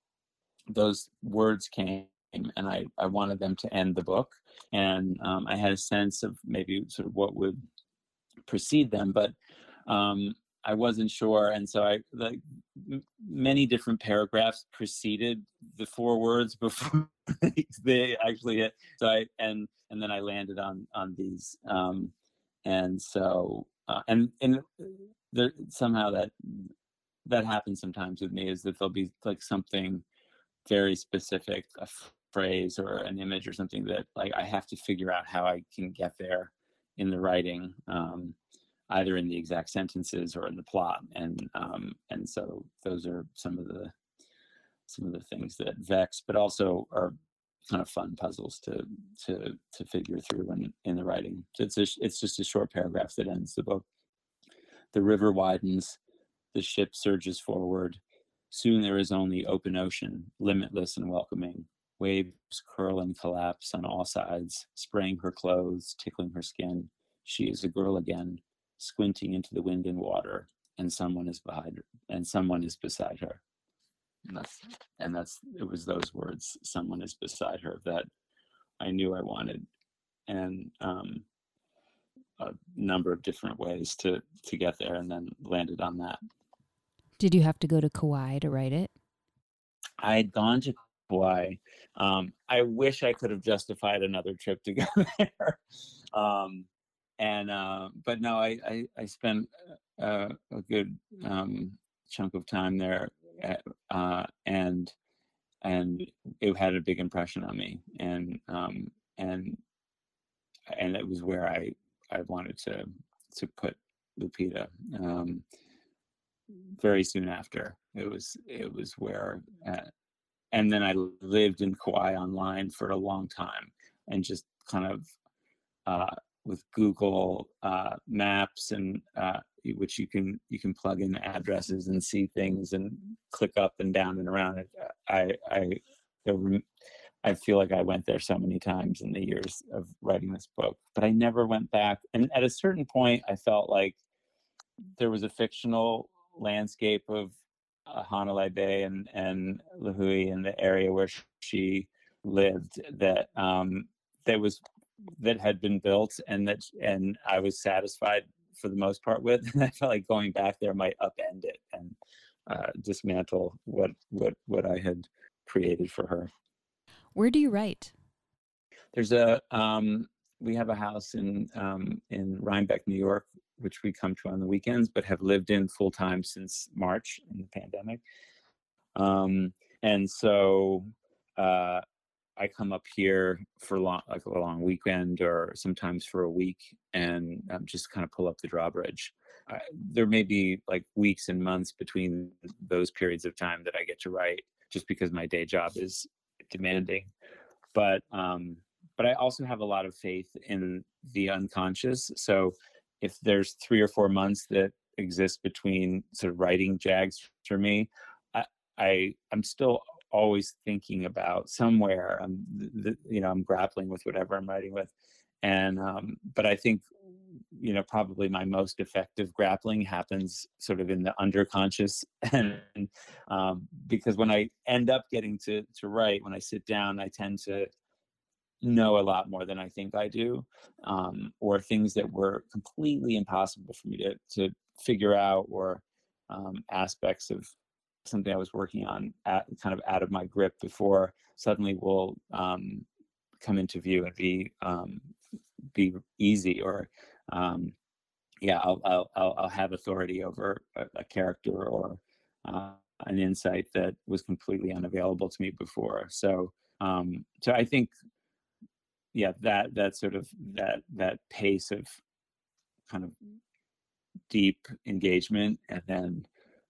Those words came and I, I wanted them to end the book. And um, I had a sense of maybe sort of what would precede them, but um, I wasn't sure. And so I like many different paragraphs preceded the four words [laughs] before they actually hit. So I and and then I landed on on these. Um, and so uh, and and there somehow that that happens sometimes with me is that there'll be like something very specific, a phrase or an image or something that like I have to figure out how I can get there in the writing, um, either in the exact sentences or in the plot. And um, and so those are some of the some of the things that vex, but also are kind of fun puzzles to to to figure through in, in the writing. So it's a, it's just a short paragraph that ends the book. The river widens, the ship surges forward. Soon there is only open ocean, limitless and welcoming, Waves curl and collapse on all sides, spraying her clothes, tickling her skin. She is a girl again, squinting into the wind and water, and someone is behind her, and someone is beside her. And that's and that's it was those words, someone is beside her, that I knew I wanted. And um, a number of different ways to to get there and then landed on that. Did you have to go to Kauai to write it? I had gone to Kauai. Um, I wish I could have justified another trip to go [laughs] there. Um, and uh, but no, I I, I spent uh, a good um, chunk of time there, at, uh, and and it had a big impression on me, and um, and and it was where I I wanted to to put Lupita. Um, very soon after, it was it was where uh, and then I lived in Kauai online for a long time and just kind of uh, with Google uh, Maps and uh, which you can you can plug in addresses and see things and click up and down and around. It. I I I feel like I went there so many times in the years of writing this book, but I never went back. And at a certain point, I felt like there was a fictional landscape of uh, Hanalei Bay and and Lihue in the area where she lived that um, that was that had been built and that and I was satisfied for the most part with. [laughs] And I felt like going back there might upend it and uh, dismantle what what what I had created for her. Where do you write? There's a um, we have a house in um, in Rhinebeck, New York, which we come to on the weekends, but have lived in full time since March in the pandemic. Um, and so uh, I come up here for long, like a long weekend or sometimes for a week and um, just kind of pull up the drawbridge. There may be like weeks and months between those periods of time that I get to write, just because my day job is demanding. But um, but I also have a lot of faith in the unconscious. So if there's three or four months that exist between sort of writing jags for me, I, I I'm still always thinking about somewhere. I'm the, you know I'm grappling with whatever I'm writing with, and um, but I think you know probably my most effective grappling happens sort of in the underconscious [laughs] and um, because when i end up getting to to write when i sit down i tend to know a lot more than i think i do um, or things that were completely impossible for me to to figure out or um, aspects of something i was working on at, kind of out of my grip before suddenly will um, come into view and be um, be easy or um, yeah, I'll, I'll, I'll, have authority over a, a character or uh, an insight that was completely unavailable to me before. So, um, so I think, yeah, that, that sort of, that, that pace of kind of deep engagement and then,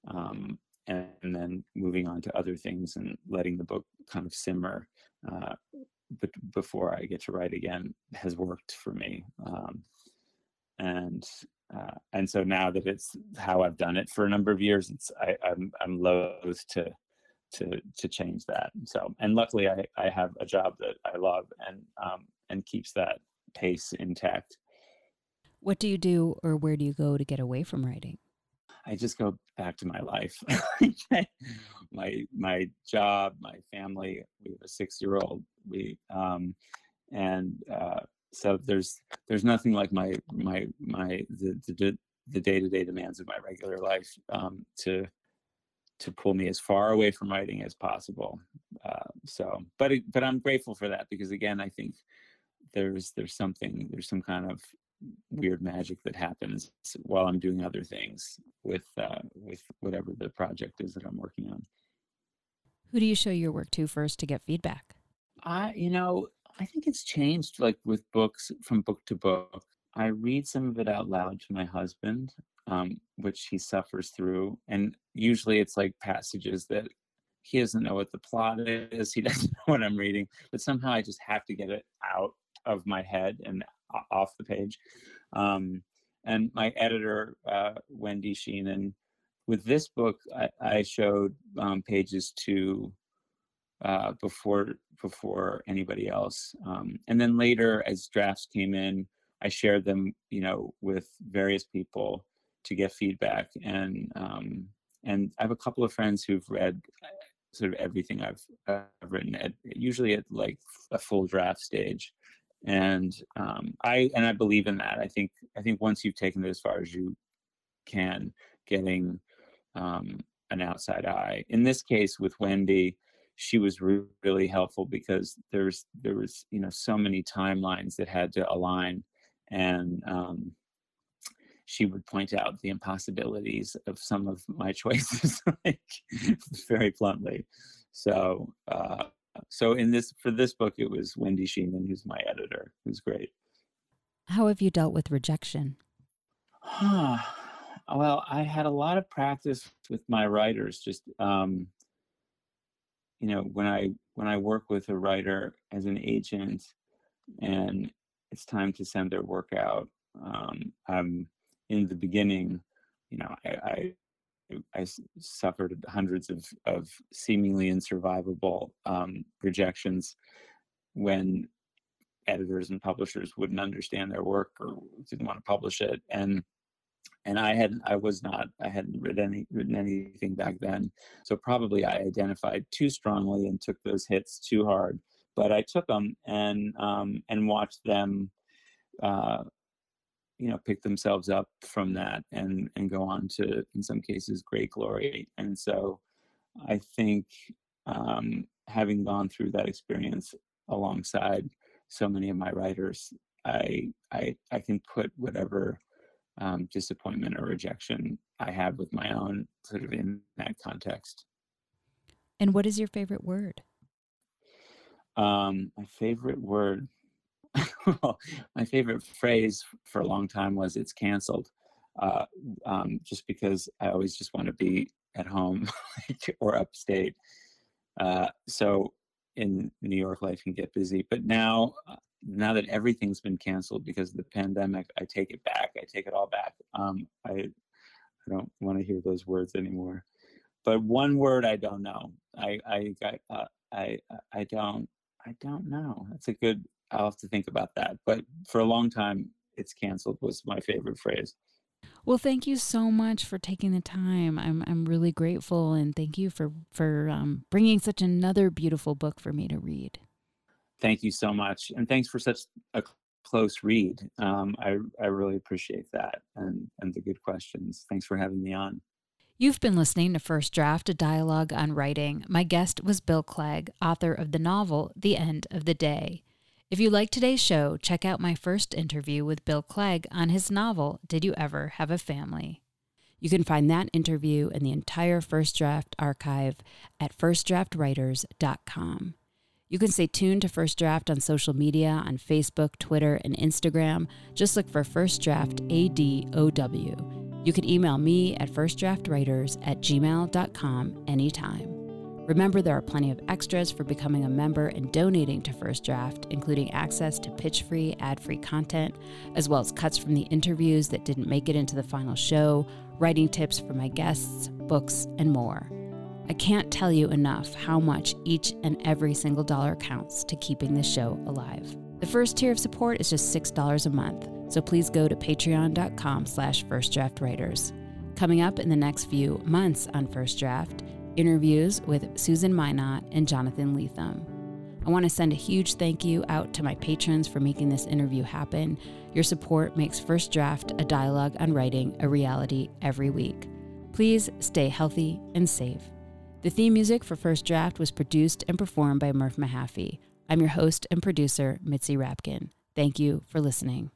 um, and, and then moving on to other things and letting the book kind of simmer uh, but before I get to write again has worked for me. Um, and uh, and so now that it's how I've done it for a number of years, it's I, I'm I'm loath to to to change that. So and luckily I I have a job that I love and um, and keeps that pace intact. What do you do, or where do you go to get away from writing? I just go back to my life, [laughs] my my job, my family. We have a six year old. We um, and uh, so there's there's nothing like my my my the the, the day-to-day demands of my regular life um, to to pull me as far away from writing as possible uh, so but it, but i'm grateful for that because again i think there's there's something there's some kind of weird magic that happens while i'm doing other things with uh, with whatever the project is that i'm working on who do you show your work to first to get feedback i you know I think it's changed like with books from book to book. I read some of it out loud to my husband, um, which he suffers through. And usually it's like passages that he doesn't know what the plot is, he [laughs] doesn't know what I'm reading, but somehow I just have to get it out of my head and off the page. Um, and my editor, uh, Wendy Sheanin, with this book, I, I showed um, pages to uh, before before anybody else. Um, and then later, as drafts came in, I shared them, you know, with various people to get feedback. And um, and I have a couple of friends who've read sort of everything I've, I've written, at, usually at like a full draft stage. And um, I and I believe in that. I think I think once you've taken it as far as you can, getting um, an outside eye. In this case, with Wendy, she was re- really helpful because there's there was you know so many timelines that had to align and um, she would point out the impossibilities of some of my [laughs] choices like very bluntly so uh, so in this for this book it was wendy sheanin who's my editor who's great. How have you dealt with rejection? Well i had a lot of practice with my writers just um, you know when i when i work with a writer as an agent and it's time to send their work out um, i'm in the beginning you know i i, I suffered hundreds of of seemingly insurvivable um, rejections when editors and publishers wouldn't understand their work or didn't want to publish it and and I had I was not I hadn't written any written anything back then, so probably I identified too strongly and took those hits too hard. But I took them and um, and watched them, uh, you know, pick themselves up from that and and go on to in some cases great glory. And so, I think um, having gone through that experience alongside so many of my writers, I I I can put whatever um, disappointment or rejection I have with my own sort of in that context. And what is your favorite word? Um, my favorite word, [laughs] my favorite phrase for a long time was "it's canceled," uh, um, just because I always just want to be at home [laughs] or upstate. Uh, so in New York, life can get busy. But now, uh, now that everything's been canceled because of the pandemic, I take it back. I take it all back. Um, I, I don't want to hear those words anymore. But one word I don't know. I, I, uh, I, I don't, I don't know. That's a good. I'll have to think about that. But for a long time, it's canceled was my favorite phrase. Well, thank you so much for taking the time. I'm I'm really grateful, and thank you for for um, bringing such another beautiful book for me to read. Thank you so much, and thanks for such a close read. Um, I I really appreciate that, and and the good questions. Thanks for having me on. You've been listening to First Draft, a dialogue on writing. My guest was Bill Clegg, author of the novel The End of the Day. If you like today's show, check out my first interview with Bill Clegg on his novel, Did You Ever Have a Family? You can find that interview and the entire First Draft archive at firstdraftwriters.com. You can stay tuned to First Draft on social media on Facebook, Twitter, and Instagram. Just look for First Draft ADOW. You can email me at firstdraftwriters at gmail.com anytime. Remember, there are plenty of extras for becoming a member and donating to First Draft, including access to pitch free, ad free content, as well as cuts from the interviews that didn't make it into the final show, writing tips for my guests, books, and more. I can't tell you enough how much each and every single dollar counts to keeping this show alive. The first tier of support is just $6 a month, so please go to patreon.com slash firstdraftwriters. Coming up in the next few months on First Draft, interviews with Susan Minot and Jonathan Lethem. I want to send a huge thank you out to my patrons for making this interview happen. Your support makes First Draft, a dialogue on writing, a reality every week. Please stay healthy and safe. The theme music for First Draft was produced and performed by Murph Mahaffey. I'm your host and producer, Mitzi Rapkin. Thank you for listening.